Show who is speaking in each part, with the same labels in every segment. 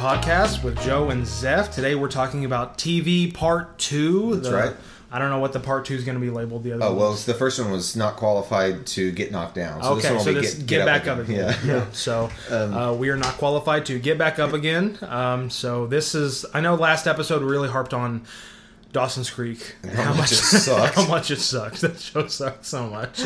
Speaker 1: podcast with Joe and Zeph. Today we're talking about TV Part Two.
Speaker 2: That's right.
Speaker 1: I don't know what the Part Two is going to be labeled. The other.
Speaker 2: Oh well, the first one was not qualified to get knocked down. So
Speaker 1: okay,
Speaker 2: this one
Speaker 1: so
Speaker 2: be
Speaker 1: this get, back up again.
Speaker 2: Yeah.
Speaker 1: Yeah. So
Speaker 2: Um,
Speaker 1: uh, we are not qualified to get back up again. Um, so this is. I know last episode we really harped on Dawson's Creek and
Speaker 2: How much it sucks.
Speaker 1: how much it sucks. That show sucks so much.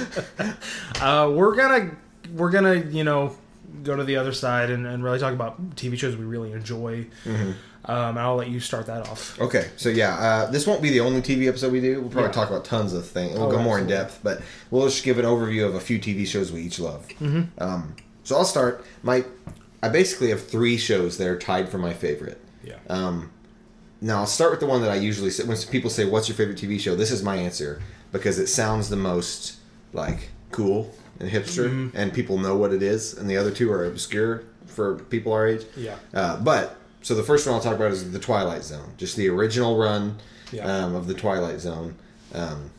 Speaker 1: uh, we're gonna we're gonna you know go to the other side and, and really talk about TV shows we really enjoy.
Speaker 2: Mm-hmm.
Speaker 1: Um, and I'll let you start that off.
Speaker 2: Okay, so yeah, uh, this won't be the only TV episode we do. We'll probably
Speaker 1: Yeah.
Speaker 2: talk about tons of things. We'll
Speaker 1: Oh,
Speaker 2: go more in depth, but we'll just give an overview of a few TV shows we each love. Mm-hmm. Um, so I'll start. My, I basically have three shows that are tied for my favorite.
Speaker 1: Yeah.
Speaker 2: Um, now I'll start with the one that I usually say when people say, "What's your favorite TV show?" This is my answer because it sounds the most like cool and hipster,
Speaker 1: Mm-hmm.
Speaker 2: and people know what it is. And the other two are obscure for people our age.
Speaker 1: Yeah.
Speaker 2: Uh, but so the first one I'll talk about is the Twilight Zone, just the original run
Speaker 1: Yeah.
Speaker 2: um, of the Twilight Zone. Um,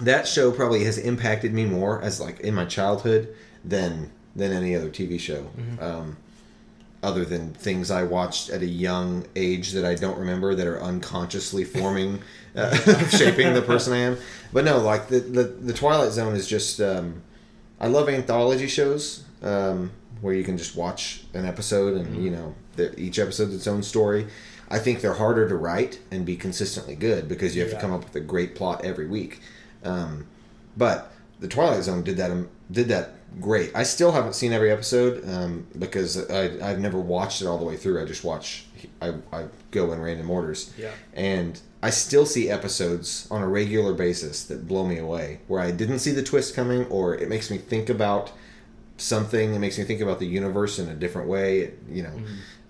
Speaker 2: that show probably has impacted me more as like in my childhood than than any other TV show.
Speaker 1: Mm-hmm.
Speaker 2: Um, other than things I watched at a young age that I don't remember that are unconsciously forming, uh, shaping the person I am. But no, like the the, the Twilight Zone is just. Um, I love anthology shows um, where you can just watch an episode and you know each episode's its own story. I think they're harder to write and be consistently good because you have
Speaker 1: Yeah.
Speaker 2: to come up with a great plot every week. Um, but the Twilight Zone did that um, did that great. I still haven't seen every episode um, because I, I've never watched it all the way through. I just watch. I, I go in random orders.
Speaker 1: Yeah.
Speaker 2: And I still see episodes on a regular basis that blow me away, where I didn't see the twist coming, or it makes me think about something. It makes me think about the universe in a different way. It, you know,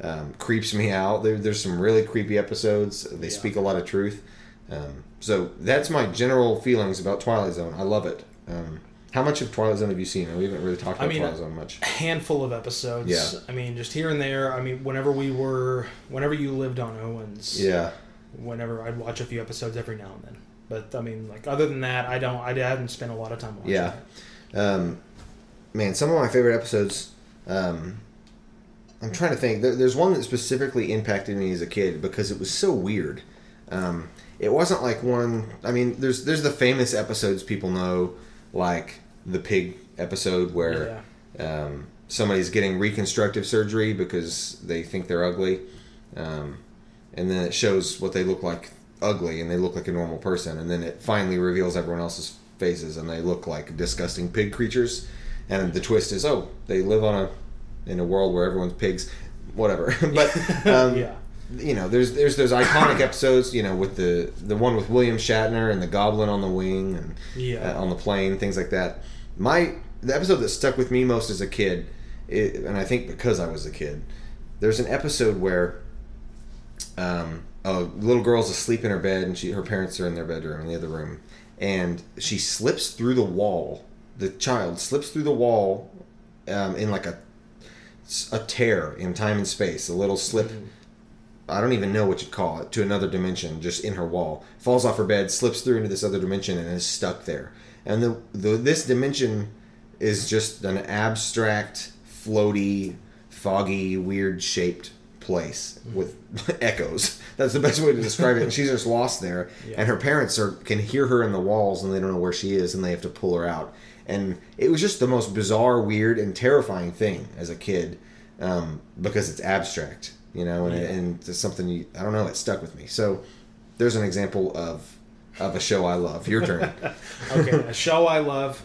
Speaker 2: um, creeps me out. There, there's some really creepy episodes. They
Speaker 1: Yeah.
Speaker 2: speak a lot of truth. Um, so that's my general feelings about Twilight Zone. I love it. Um, how much of Twilight Zone have you seen? We haven't really talked
Speaker 1: I
Speaker 2: about
Speaker 1: mean,
Speaker 2: Twilight Zone much.
Speaker 1: A handful of episodes.
Speaker 2: Yeah.
Speaker 1: I mean, just here and there. I mean, whenever we were, whenever you lived on Owens,
Speaker 2: Yeah.
Speaker 1: whenever I'd watch a few episodes every now and then. But I mean, like other than that, I don't. I haven't spent a lot of time watching.
Speaker 2: Yeah.
Speaker 1: it.
Speaker 2: Um, man, some of my favorite episodes. Um, I'm trying to think. There, there's one that specifically impacted me as a kid because it was so weird. Um, it wasn't like one. I mean, there's there's the famous episodes people know, like the pig episode where um, somebody's getting reconstructive surgery because they think they're ugly, um, and then it shows what they look like ugly, and they look like a normal person, and then it finally reveals everyone else's faces, and they look like disgusting pig creatures, and the twist is, oh, they live on a in a world where everyone's pigs, whatever. but um,
Speaker 1: Yeah.
Speaker 2: You know, there's there's those iconic episodes, you know, with the the one with William Shatner and the Goblin on the wing and
Speaker 1: Yeah.
Speaker 2: uh, on the plane, things like that. My the episode that stuck with me most as a kid, it, and I think because I was a kid, there's an episode where um, a little girl's asleep in her bed and she her parents are in their bedroom in the other room, and she slips through the wall. The child slips through the wall um, in like a a tear in time and space, a little slip. I don't even know what you'd call it to another dimension, just in her wall. Falls off her bed, slips through into this other dimension, and is stuck there. And the, the this dimension is just an abstract, floaty, foggy, weird shaped place with echoes. That's the best way to describe it. And she's just lost there,
Speaker 1: Yeah.
Speaker 2: and her parents are can hear her in the walls, and they don't know where she is, and they have to pull her out. And it was just the most bizarre, weird, and terrifying thing as a kid um, because it's abstract, you know, and,
Speaker 1: Yeah.
Speaker 2: and it's something you, I don't know, it stuck with me. So there's an example of of a show I love. Your turn.
Speaker 1: Okay, a show I love.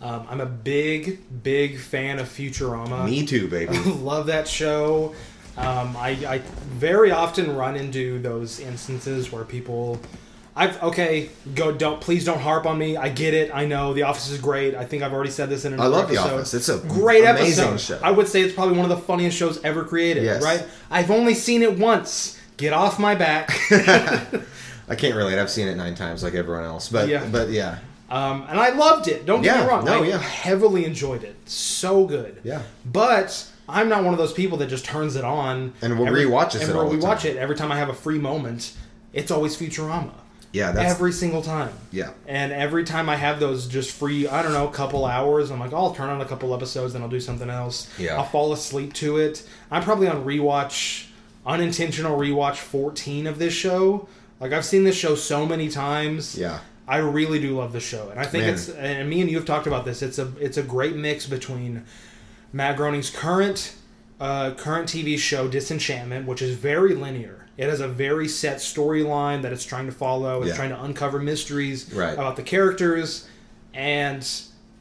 Speaker 1: Um, I'm a big, big fan of Futurama.
Speaker 2: Me too, baby.
Speaker 1: love that show. Um, I, I very often run into those instances where people, I've okay, go don't please don't harp on me. I get it. I know The Office is great. I think I've already said this in an
Speaker 2: I
Speaker 1: another
Speaker 2: love The. Office. It's a
Speaker 1: great
Speaker 2: amazing
Speaker 1: episode.
Speaker 2: show.
Speaker 1: I would say it's probably one of the funniest shows ever created.
Speaker 2: Yes.
Speaker 1: Right? I've only seen it once. Get off my back.
Speaker 2: I can't relate. I've seen it nine times like everyone else, but
Speaker 1: Yeah.
Speaker 2: but yeah,
Speaker 1: Um, and I loved it. Don't get me wrong.
Speaker 2: no,
Speaker 1: I
Speaker 2: yeah.
Speaker 1: heavily enjoyed it. So good.
Speaker 2: Yeah.
Speaker 1: But I'm not one of those people that just turns it on
Speaker 2: And will rewatches
Speaker 1: and
Speaker 2: it the
Speaker 1: rewatch
Speaker 2: time.
Speaker 1: it every time I have a free moment. It's always Futurama.
Speaker 2: Yeah, that's
Speaker 1: every single time.
Speaker 2: yeah.
Speaker 1: And every time I have those just free, I don't know, couple hours, I'm like, oh, I'll turn on a couple episodes, then I'll do something else.
Speaker 2: Yeah.
Speaker 1: I'll fall asleep to it. I'm probably on rewatch unintentional rewatch 14 of this show. Like I've seen this show so many times.
Speaker 2: Yeah.
Speaker 1: I really do love the show, and I think
Speaker 2: Man.
Speaker 1: it's and me and you have talked about this. It's a it's a great mix between Matt Groening's current uh, current TV show Disenchantment, which is very linear. It has a very set storyline that it's trying to follow. It's
Speaker 2: Yeah.
Speaker 1: trying to uncover mysteries
Speaker 2: Right.
Speaker 1: about the characters, and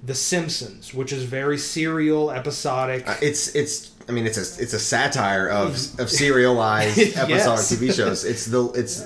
Speaker 1: The Simpsons, which is very serial, episodic.
Speaker 2: Uh, It's it's. I mean, it's a it's a satire of of serialized episodic
Speaker 1: Yes.
Speaker 2: TV shows. It's the it's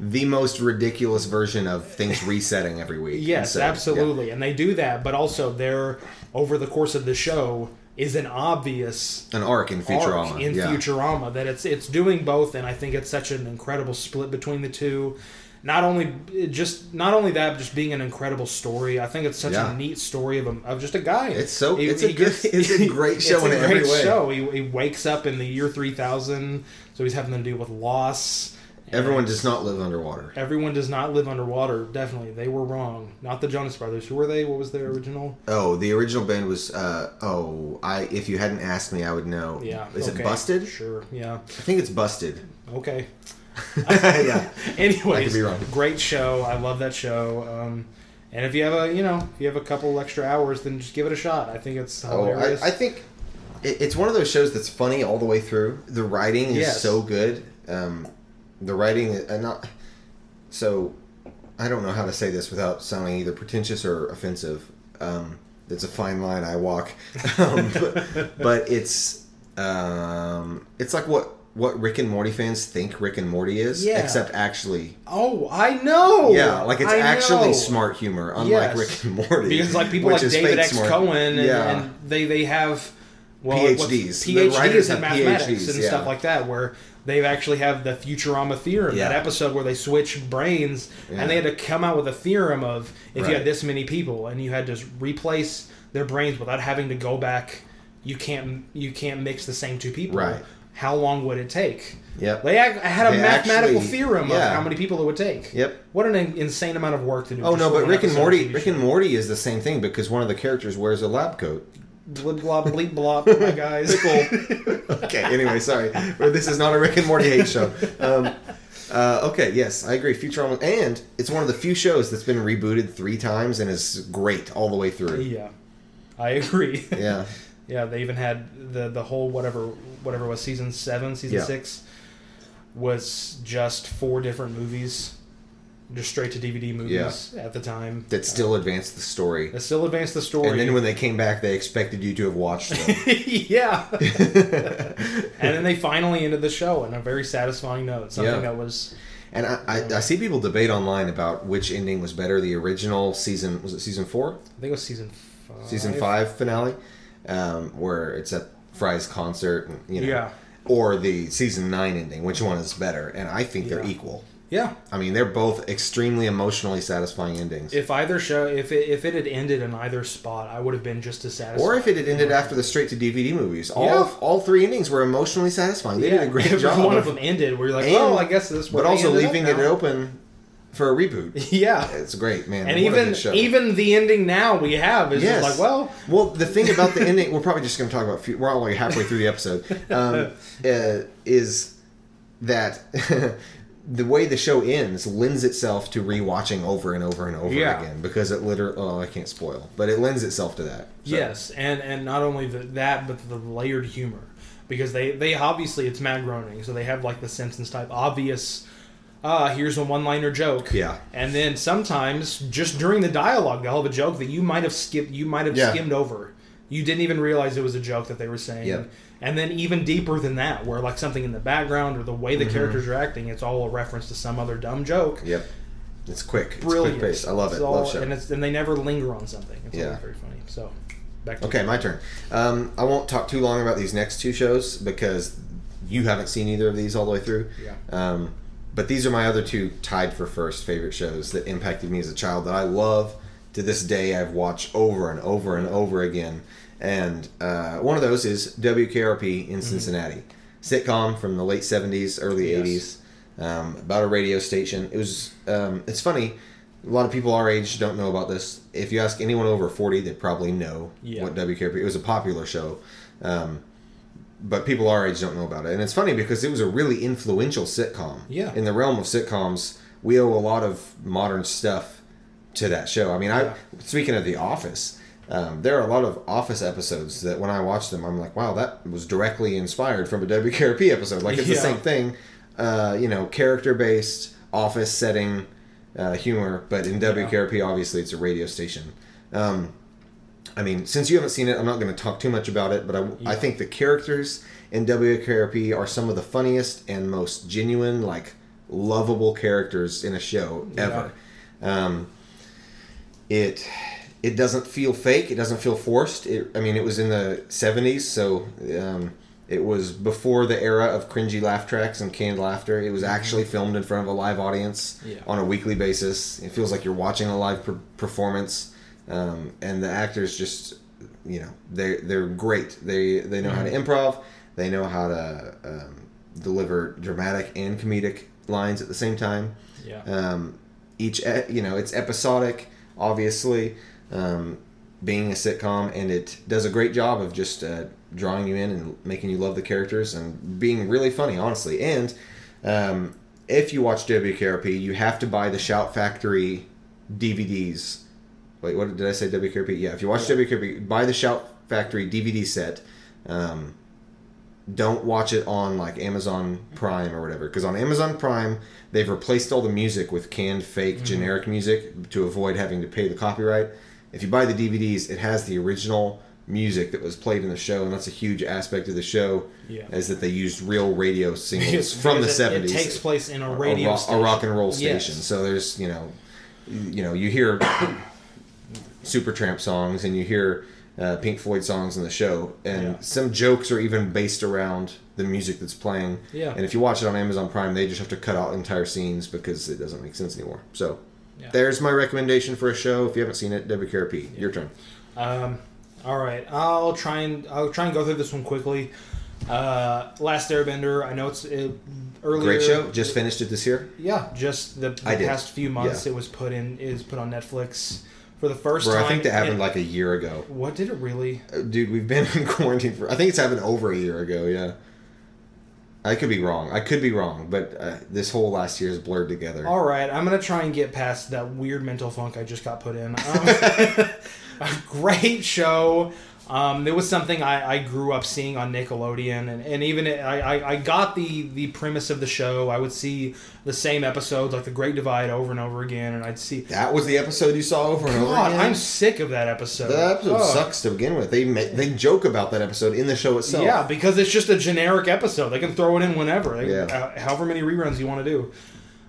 Speaker 2: the most ridiculous version of things resetting every week.
Speaker 1: Yes,
Speaker 2: So, yeah.
Speaker 1: absolutely, and they do that. But also, they're over the course of the show is an obvious
Speaker 2: An arc in Futurama.
Speaker 1: arc in
Speaker 2: yeah.
Speaker 1: Futurama that it's it's doing both, and I think it's such an incredible split between the two. Not only just not only that, but just being an incredible story. I think it's such
Speaker 2: Yeah.
Speaker 1: a neat story of a, of just a guy.
Speaker 2: It's so-
Speaker 1: He-
Speaker 2: it's a
Speaker 1: he
Speaker 2: good- it's a great show in every way.
Speaker 1: Show. He, he wakes up in the year three thousand, so he's having to deal with loss.
Speaker 2: Everyone does not live underwater.
Speaker 1: Everyone does not live underwater. Definitely, they were wrong. Not the Jonas Brothers. Who were they? What was their original?
Speaker 2: Oh, the original band was. Uh, oh, I if you hadn't asked me, I would know.
Speaker 1: Yeah.
Speaker 2: Is
Speaker 1: okay.
Speaker 2: it Busted?
Speaker 1: Sure. Yeah.
Speaker 2: I think it's Busted.
Speaker 1: Okay.
Speaker 2: yeah.
Speaker 1: Anyways,
Speaker 2: I could be wrong.
Speaker 1: great show. I love that show. Um, and if you have a, you know, if you have a couple extra hours, then just give it a shot. I think it's
Speaker 2: Oh,
Speaker 1: hilarious.
Speaker 2: I, I think it, it's one of those shows that's funny all the way through. The writing is
Speaker 1: Yes.
Speaker 2: so good. Um, the writing, and not so. I don't know how to say this without sounding either pretentious or offensive. Um, it's a fine line I walk, um, but, but it's um, it's like what what Rick and Morty fans think Rick and Morty is,
Speaker 1: Yeah.
Speaker 2: except actually,
Speaker 1: oh, I know.
Speaker 2: yeah, like it's
Speaker 1: I
Speaker 2: actually
Speaker 1: know.
Speaker 2: smart humor, unlike
Speaker 1: Yes.
Speaker 2: Rick and Morty,
Speaker 1: because like people like David X.
Speaker 2: smart.
Speaker 1: Cohen and,
Speaker 2: Yeah.
Speaker 1: and they they have well,
Speaker 2: PhDs.
Speaker 1: PhDs in mathematics
Speaker 2: PhDs,
Speaker 1: and
Speaker 2: yeah.
Speaker 1: stuff like that, where they actually have the Futurama theorem. That episode where they switch brains
Speaker 2: Yeah.
Speaker 1: and they had to come out with a theorem of if
Speaker 2: Right.
Speaker 1: you had this many people and you had to replace their brains without having to go back. You can't you can't mix the same two people.
Speaker 2: Right.
Speaker 1: How long would it take?
Speaker 2: Yep.
Speaker 1: They had a
Speaker 2: They
Speaker 1: mathematical
Speaker 2: actually-
Speaker 1: theorem
Speaker 2: yeah.
Speaker 1: of how many people it would take.
Speaker 2: Yep.
Speaker 1: What an insane amount of work to do.
Speaker 2: Oh no, but Rick and Morty, Rick and Morty is the same thing because one of the characters wears a lab coat.
Speaker 1: Blib blop bleep blop, my guys.
Speaker 2: Cool, okay. Anyway, sorry, this is not a Rick and Morty hate show. Um, uh, okay. Yes, I agree. Futurama, and it's one of the few shows that's been rebooted three times and is great all the way through.
Speaker 1: yeah, I agree.
Speaker 2: Yeah.
Speaker 1: Yeah, they even had the the whole whatever whatever was season seven, season
Speaker 2: Yeah.
Speaker 1: six was just four different movies, just straight to DVD movies at the time.
Speaker 2: That still advanced the story.
Speaker 1: That still advanced the story.
Speaker 2: And then when they came back, they expected you to have watched them.
Speaker 1: yeah, and then they finally ended the show on a very satisfying note. Something
Speaker 2: Yeah.
Speaker 1: that was
Speaker 2: And I, I, I see people debate online about which ending was better: the original season was it season four,
Speaker 1: I think it was season five.
Speaker 2: season five finale, um, where it's at Fry's concert, and, you know,
Speaker 1: Yeah.
Speaker 2: or the season nine ending. Which one is better? And I think they're equal.
Speaker 1: Yeah,
Speaker 2: I mean, they're both extremely emotionally satisfying endings.
Speaker 1: if either show if it, if it had ended in either spot, I would have been just as satisfied.
Speaker 2: or if it had ended after the straight to DVD movies, all
Speaker 1: Yeah.
Speaker 2: all three endings were emotionally satisfying. They did a great
Speaker 1: every
Speaker 2: job.
Speaker 1: One of them ended where you're like,
Speaker 2: And-
Speaker 1: oh, I guess this. is
Speaker 2: but also leaving it open for a reboot.
Speaker 1: Yeah,
Speaker 2: It's great, man.
Speaker 1: and even
Speaker 2: show.
Speaker 1: even the ending now we have is
Speaker 2: Yes.
Speaker 1: just like, well,
Speaker 2: Well, the thing about the ending, we're probably just going to talk about. We're only halfway through the episode. Um, uh, is that the way the show ends lends itself to rewatching over and over and over
Speaker 1: Yeah.
Speaker 2: again because it literally. Oh, I can't spoil, but it lends itself to that. So,
Speaker 1: yes, and and not only the, that, but the layered humor because they they obviously it's Matt Groening, so they have like the Simpsons type obvious. Ah, here's a one-liner joke.
Speaker 2: Yeah.
Speaker 1: and then sometimes just during the dialogue, they'll have a joke that you might have skipped, you might have
Speaker 2: Yeah.
Speaker 1: skimmed over. You didn't even realize it was a joke that they were saying.
Speaker 2: Yep.
Speaker 1: And then even deeper than that, where like something in the background or the way
Speaker 2: Mm-hmm.
Speaker 1: the characters are acting, it's all a reference to some other dumb joke.
Speaker 2: Yep. It's quick. It's
Speaker 1: Brilliant.
Speaker 2: quick pace. I love it.
Speaker 1: All-
Speaker 2: love show.
Speaker 1: and it's and they never linger on something. It's
Speaker 2: Yeah.
Speaker 1: very funny. So back to
Speaker 2: Okay, my turn. Um, I won't talk too long about these next two shows because you haven't seen either of these all the way through.
Speaker 1: Yeah.
Speaker 2: Um, but these are my other two tied for first favorite shows that impacted me as a child that I love to this day. I've watched over and over and over again. And uh, one of those is WKRP in Cincinnati, sitcom from the late '70s, early
Speaker 1: Yes.
Speaker 2: '80s, um, about a radio station. It was. Um, it's funny. A lot of people our age don't know about this. If you ask anyone over 40, they probably know
Speaker 1: Yeah.
Speaker 2: what WKRP. It was a popular show. Um, but people our age don't know about it. And it's funny because it was a really influential sitcom.
Speaker 1: Yeah.
Speaker 2: In the realm of sitcoms, we owe a lot of modern stuff to that show. I mean,
Speaker 1: Yeah.
Speaker 2: I speaking of The Office, um, there are a lot of Office episodes that when I watch them, I'm like, wow, that was directly inspired from a WKRP episode. Like it's the same thing, uh, you know, character based Office setting uh, humor, but in WKRP, obviously, it's a radio station. Um, I mean, since you haven't seen it, I'm not going to talk too much about it, but I, I think the characters in WKRP are some of the funniest and most genuine, like lovable characters in a show ever. Um, it it doesn't feel fake. It doesn't feel forced. It, I mean, it was in the '70s, so um, it was before the era of cringy laugh tracks and canned laughter. It was actually filmed in front of a live audience
Speaker 1: Yeah.
Speaker 2: on a weekly basis. It feels like you're watching a live per- performance, um, and the actors just, you know, they they're great. They they know how to improv. They know how to um, deliver dramatic and comedic lines at the same time.
Speaker 1: Yeah.
Speaker 2: Um, each, e- you know, it's episodic, obviously, um, being a sitcom, and it does a great job of just uh, drawing you in and making you love the characters and being really funny, honestly. And um, if you watch WKRP, you have to buy the Shout Factory DVDs. Wait, what did I say? WKRP? Yeah, if you watch WKRP, buy the Shout Factory DVD set. Um, don't watch it on like Amazon Prime or whatever because on Amazon Prime they've replaced all the music with canned fake generic music to avoid having to pay the copyright. If you buy the DVDs, it has the original music that was played in the show, and that's a huge aspect of the show.
Speaker 1: Yeah.
Speaker 2: Is that they used real radio singles from the
Speaker 1: it-
Speaker 2: seventies.
Speaker 1: It takes place in a
Speaker 2: a,
Speaker 1: radio
Speaker 2: ro-
Speaker 1: station.
Speaker 2: a rock and roll
Speaker 1: Yes.
Speaker 2: station. So there's you know, you know you hear Supertramp songs and you hear uh, Pink Floyd songs in the show, and
Speaker 1: Yeah.
Speaker 2: some jokes are even based around the music that's playing.
Speaker 1: Yeah.
Speaker 2: And if you watch it on Amazon Prime, they just have to cut out entire scenes because it doesn't make sense anymore. So.
Speaker 1: Yeah.
Speaker 2: There's my recommendation for a show. If you haven't seen it, WKRP. Your turn.
Speaker 1: Um, all right, I'll try and I'll try and go through this one quickly. Uh, Last Airbender. I know it's it, earlier.
Speaker 2: Great show. Just finished it this year.
Speaker 1: Yeah, just the, the past few months,
Speaker 2: Yeah.
Speaker 1: it was put in is put on Netflix for the first
Speaker 2: Bro,
Speaker 1: time.
Speaker 2: I think that happened
Speaker 1: and-
Speaker 2: like a year ago.
Speaker 1: What did it really?
Speaker 2: Uh, Dude, we've been in quarantine for. I think it's happened over a year ago. Yeah. I could be wrong. I could be wrong, but uh, this whole last year is blurred together.
Speaker 1: All right, I'm gonna try and get past that weird mental funk I just got put in. Um, a great show. Um, it was something I, I grew up seeing on Nickelodeon, and, and even it, I, I, got the, the premise of the show. I would see the same episodes, like The Great Divide, over and over again, and I'd see.
Speaker 2: That was the episode you saw over and over
Speaker 1: God,
Speaker 2: again.
Speaker 1: I'm sick of that episode.
Speaker 2: that episode
Speaker 1: Ugh.
Speaker 2: sucks to begin with. They make, they joke about that episode in the show itself.
Speaker 1: Yeah, because it's just a generic episode. They can throw it in whenever, They-
Speaker 2: Yeah.
Speaker 1: uh, however many reruns you want to do.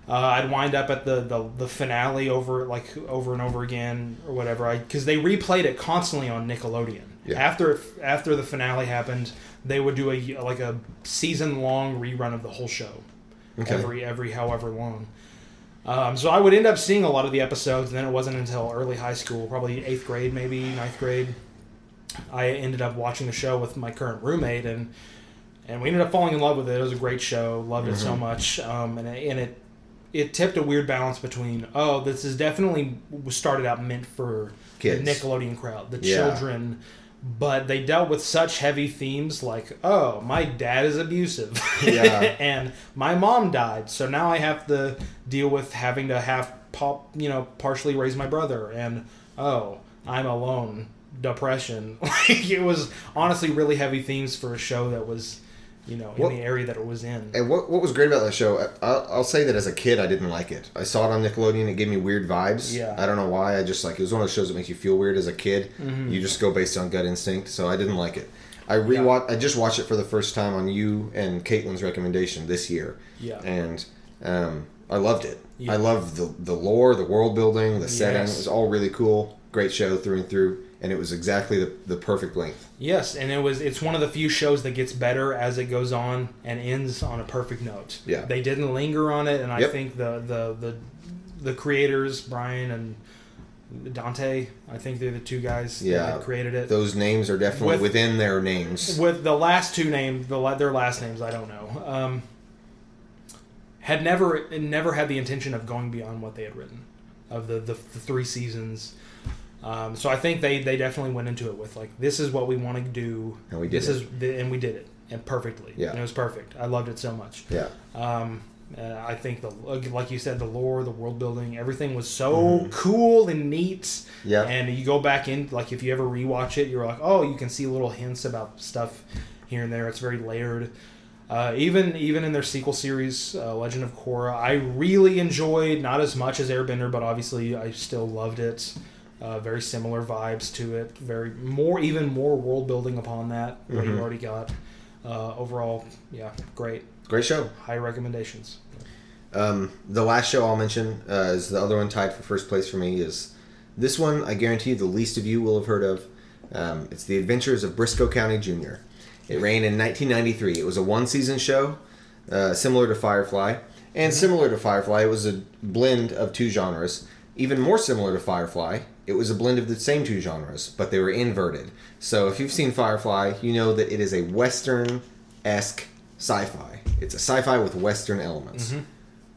Speaker 1: Uh, I'd wind up at the, the, the finale over like over and over again or whatever. I because they replayed it constantly on Nickelodeon.
Speaker 2: Yeah.
Speaker 1: After after the finale happened, they would do a like a season long rerun of the whole show.
Speaker 2: Okay.
Speaker 1: Every every however long. Um, so I would end up seeing a lot of the episodes, and then it wasn't until early high school, probably eighth grade, maybe ninth grade, I ended up watching the show with my current roommate, and and we ended up falling in love with it. It was a great show, loved it
Speaker 2: Mm-hmm.
Speaker 1: so much, um, and it, and it it tipped a weird balance between oh, this is definitely started out meant for
Speaker 2: Kids.
Speaker 1: the Nickelodeon crowd, the
Speaker 2: Yeah.
Speaker 1: children. But they dealt with such heavy themes like, oh, my dad is abusive.
Speaker 2: Yeah.
Speaker 1: and my mom died. So now I have to deal with having to have, pop, you know, partially raise my brother. And, oh, I'm alone. Depression. Like, it was honestly really heavy themes for a show that was, you know, in
Speaker 2: What-
Speaker 1: the area that it was in.
Speaker 2: And what, what was great about that show, I- I'll, I'll say that as a kid, I didn't like it. I saw it on Nickelodeon. It gave me weird vibes.
Speaker 1: Yeah.
Speaker 2: I don't know why. I just like it was one of those shows that makes you feel weird as a kid.
Speaker 1: Mm-hmm.
Speaker 2: You just go based on gut instinct. So I didn't like it. I rewatch. I just watched it for the first time on you and Caitlin's recommendation this year.
Speaker 1: Yeah.
Speaker 2: And um, I loved it.
Speaker 1: Yeah.
Speaker 2: I loved the the lore, the world building, the setting.
Speaker 1: Yes.
Speaker 2: It was all really cool. Great show through and through. And it was exactly the, the perfect length.
Speaker 1: Yes, and it was it's one of the few shows that gets better as it goes on and ends on a perfect note.
Speaker 2: Yeah.
Speaker 1: They didn't linger on it and I
Speaker 2: Yep.
Speaker 1: think the the the the creators, Bryan and Dante, I think they're the two guys
Speaker 2: Yeah.
Speaker 1: that created it.
Speaker 2: Those names are definitely
Speaker 1: With-
Speaker 2: within their names.
Speaker 1: With the last two names, the their last names I don't know. Um, had never never had the intention of going beyond what they had written of the the, the three seasons. Um, so I think they, they definitely went into it with like this is what we want to do
Speaker 2: And we did
Speaker 1: this
Speaker 2: it.
Speaker 1: is the, and we did it and perfectly.
Speaker 2: Yeah.
Speaker 1: and it was perfect. I loved it so much.
Speaker 2: Yeah.
Speaker 1: Um, uh, I think the like you said, the lore, the world building, everything was so
Speaker 2: Mhm.
Speaker 1: cool and neat.
Speaker 2: Yeah.
Speaker 1: And you go back in, like if you ever rewatch it, you're like, oh, you can see little hints about stuff here and there. It's very layered. Uh, even even in their sequel series, uh, Legend of Korra, I really enjoyed. Not as much as Airbender, but obviously I still loved it. Uh, very similar vibes to it. Very more, even more world building upon that. What you
Speaker 2: Mhm.
Speaker 1: already got. Uh, overall, yeah, great.
Speaker 2: Great show.
Speaker 1: High recommendations.
Speaker 2: Um, the last show I'll mention uh, is the other one tied for first place for me is this one. I guarantee the least of you will have heard of. Um, it's The Adventures of Brisco County Jr. It ran in 1993. It was a one season show, uh, similar to Firefly, and similar to Firefly, it was a blend of two genres. Even more similar to Firefly, it was a blend of the same two genres, but they were inverted. So if you've seen Firefly, you know that it is a Western esque sci fi. It's a sci fi with Western elements.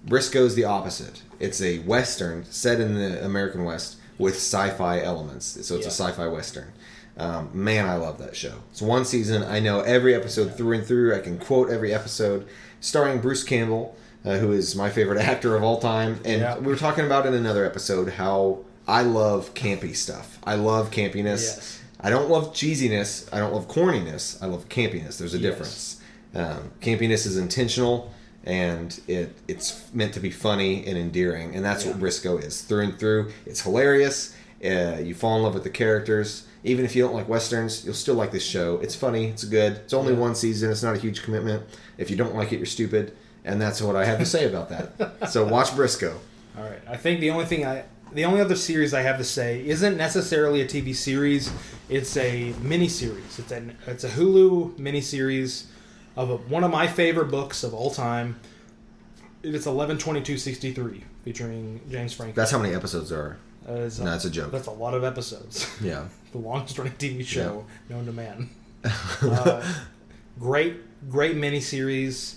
Speaker 2: Brisco's the opposite. It's a western set in the American West with sci-fi elements. So it's a sci-fi western. Um, man, I love that show. It's one season. I know every episode through and through. I can quote every episode. Starring Bruce Campbell, uh, who is my favorite actor of all time. And
Speaker 1: Yeah.
Speaker 2: we were talking about in another episode how I love campy stuff. I love campiness.
Speaker 1: Yes.
Speaker 2: I don't love cheesiness. I don't love corniness. I love campiness. There's a
Speaker 1: Yes.
Speaker 2: difference. Um, campiness is intentional and it it's meant to be funny and endearing, and that's
Speaker 1: Yeah.
Speaker 2: what Brisco is through and through. It's hilarious. Uh, you fall in love with the characters. Even if you don't like westerns, you'll still like this show. It's funny. It's good. It's only
Speaker 1: Yeah.
Speaker 2: one season. It's not a huge commitment. If you don't like it, you're stupid. And that's what I have to say about that. So watch Brisco.
Speaker 1: All right. I think the only thing I, the only other series I have to say isn't necessarily a TV series. It's a mini series. It's an it's a Hulu mini series of a, one of my favorite books of all time. It's eleven twenty two sixty three featuring James Franco.
Speaker 2: That's how many episodes there are.
Speaker 1: Uh, it's
Speaker 2: No, a joke.
Speaker 1: That's a lot of episodes.
Speaker 2: Yeah.
Speaker 1: the longest running TV show known to man. Uh, great, great miniseries.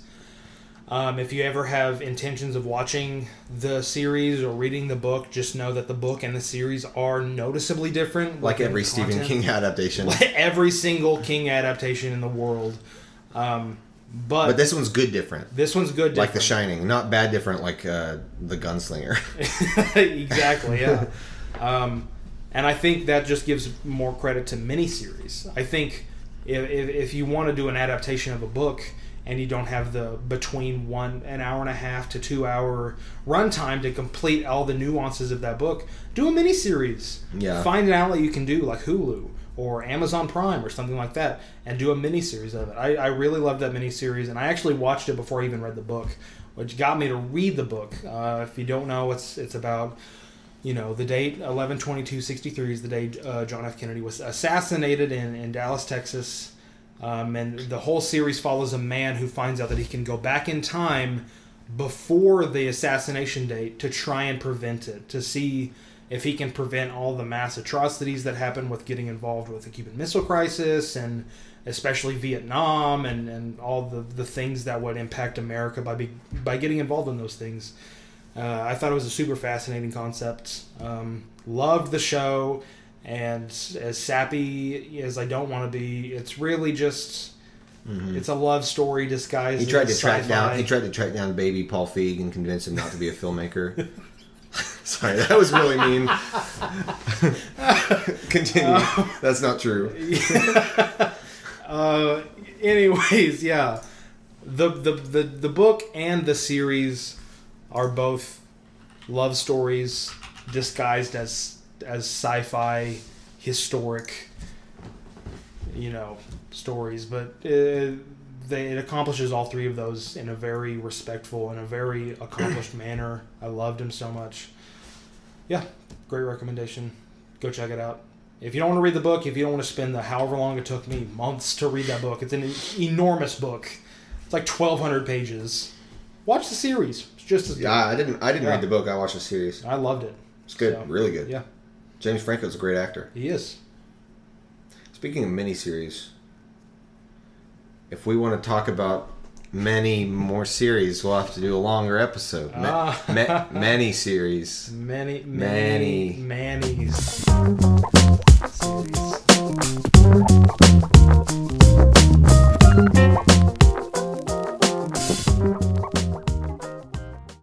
Speaker 1: Um, if you ever have intentions of watching the series or reading the book, just know that the book and the series are noticeably different.
Speaker 2: like every Stephen. King adaptation.
Speaker 1: every single King adaptation in the world. Um, but,
Speaker 2: But this one's good different.
Speaker 1: this one's good.
Speaker 2: Like The. Shining. Not bad different like uh, The Gunslinger.
Speaker 1: exactly, yeah. um, and I think that just gives more credit to miniseries. I think if, if, if you want to do an adaptation of a book and you don't have the between one an hour and a half to two hour runtime to complete all the nuances of that book, do a miniseries.
Speaker 2: Yeah.
Speaker 1: Find an outlet you can do like Hulu or Amazon Prime or something like that, and do a mini series of it. I, I really loved that mini series, and I actually watched it before I even read the book, which got me to read the book. Uh, if you don't know, it's it's about you know the date 11 22 63 is the day uh, John F. Kennedy was assassinated in, in Dallas, Texas. Um, and the whole series follows a man who finds out that he can go back in time before the assassination date to try and prevent it, to see if he can prevent all the mass atrocities that happened with getting involved with the Cuban Missile Crisis and especially Vietnam and, and all the, the things that would impact America by be, by getting involved in those things. Uh, I thought it was a super fascinating concept. Um, loved the show, and as sappy as I don't want to be, it's really just it's a love story disguised.
Speaker 2: He tried to track
Speaker 1: sci-fi.
Speaker 2: down. He tried to track down baby Paul Feig and convince him not to be a filmmaker. Sorry, that was really mean. Continue. That's not true.
Speaker 1: uh, anyways, yeah, the, the the the book and the series are both love stories disguised as as sci-fi historic you know stories but uh, they, it accomplishes all three of those in a very respectful and a very accomplished manner i loved him so much yeah great recommendation go check it out if you don't want to read the book if you don't want to spend the however long it took me months to read that book it's an enormous book it's like 1200 pages watch the series it's just as good
Speaker 2: Yeah, I didn't. I didn't
Speaker 1: Yeah.
Speaker 2: read the book. I watched the series.
Speaker 1: i loved it
Speaker 2: It's good.
Speaker 1: So,
Speaker 2: really good.
Speaker 1: yeah
Speaker 2: James Franco's a great actor.
Speaker 1: he is
Speaker 2: Speaking of miniseries, if we want to talk about many more series. We'll have to do a longer episode. Ma-
Speaker 1: uh,
Speaker 2: ma- many series.
Speaker 1: Many,
Speaker 2: many,
Speaker 1: many. Manny's. Series.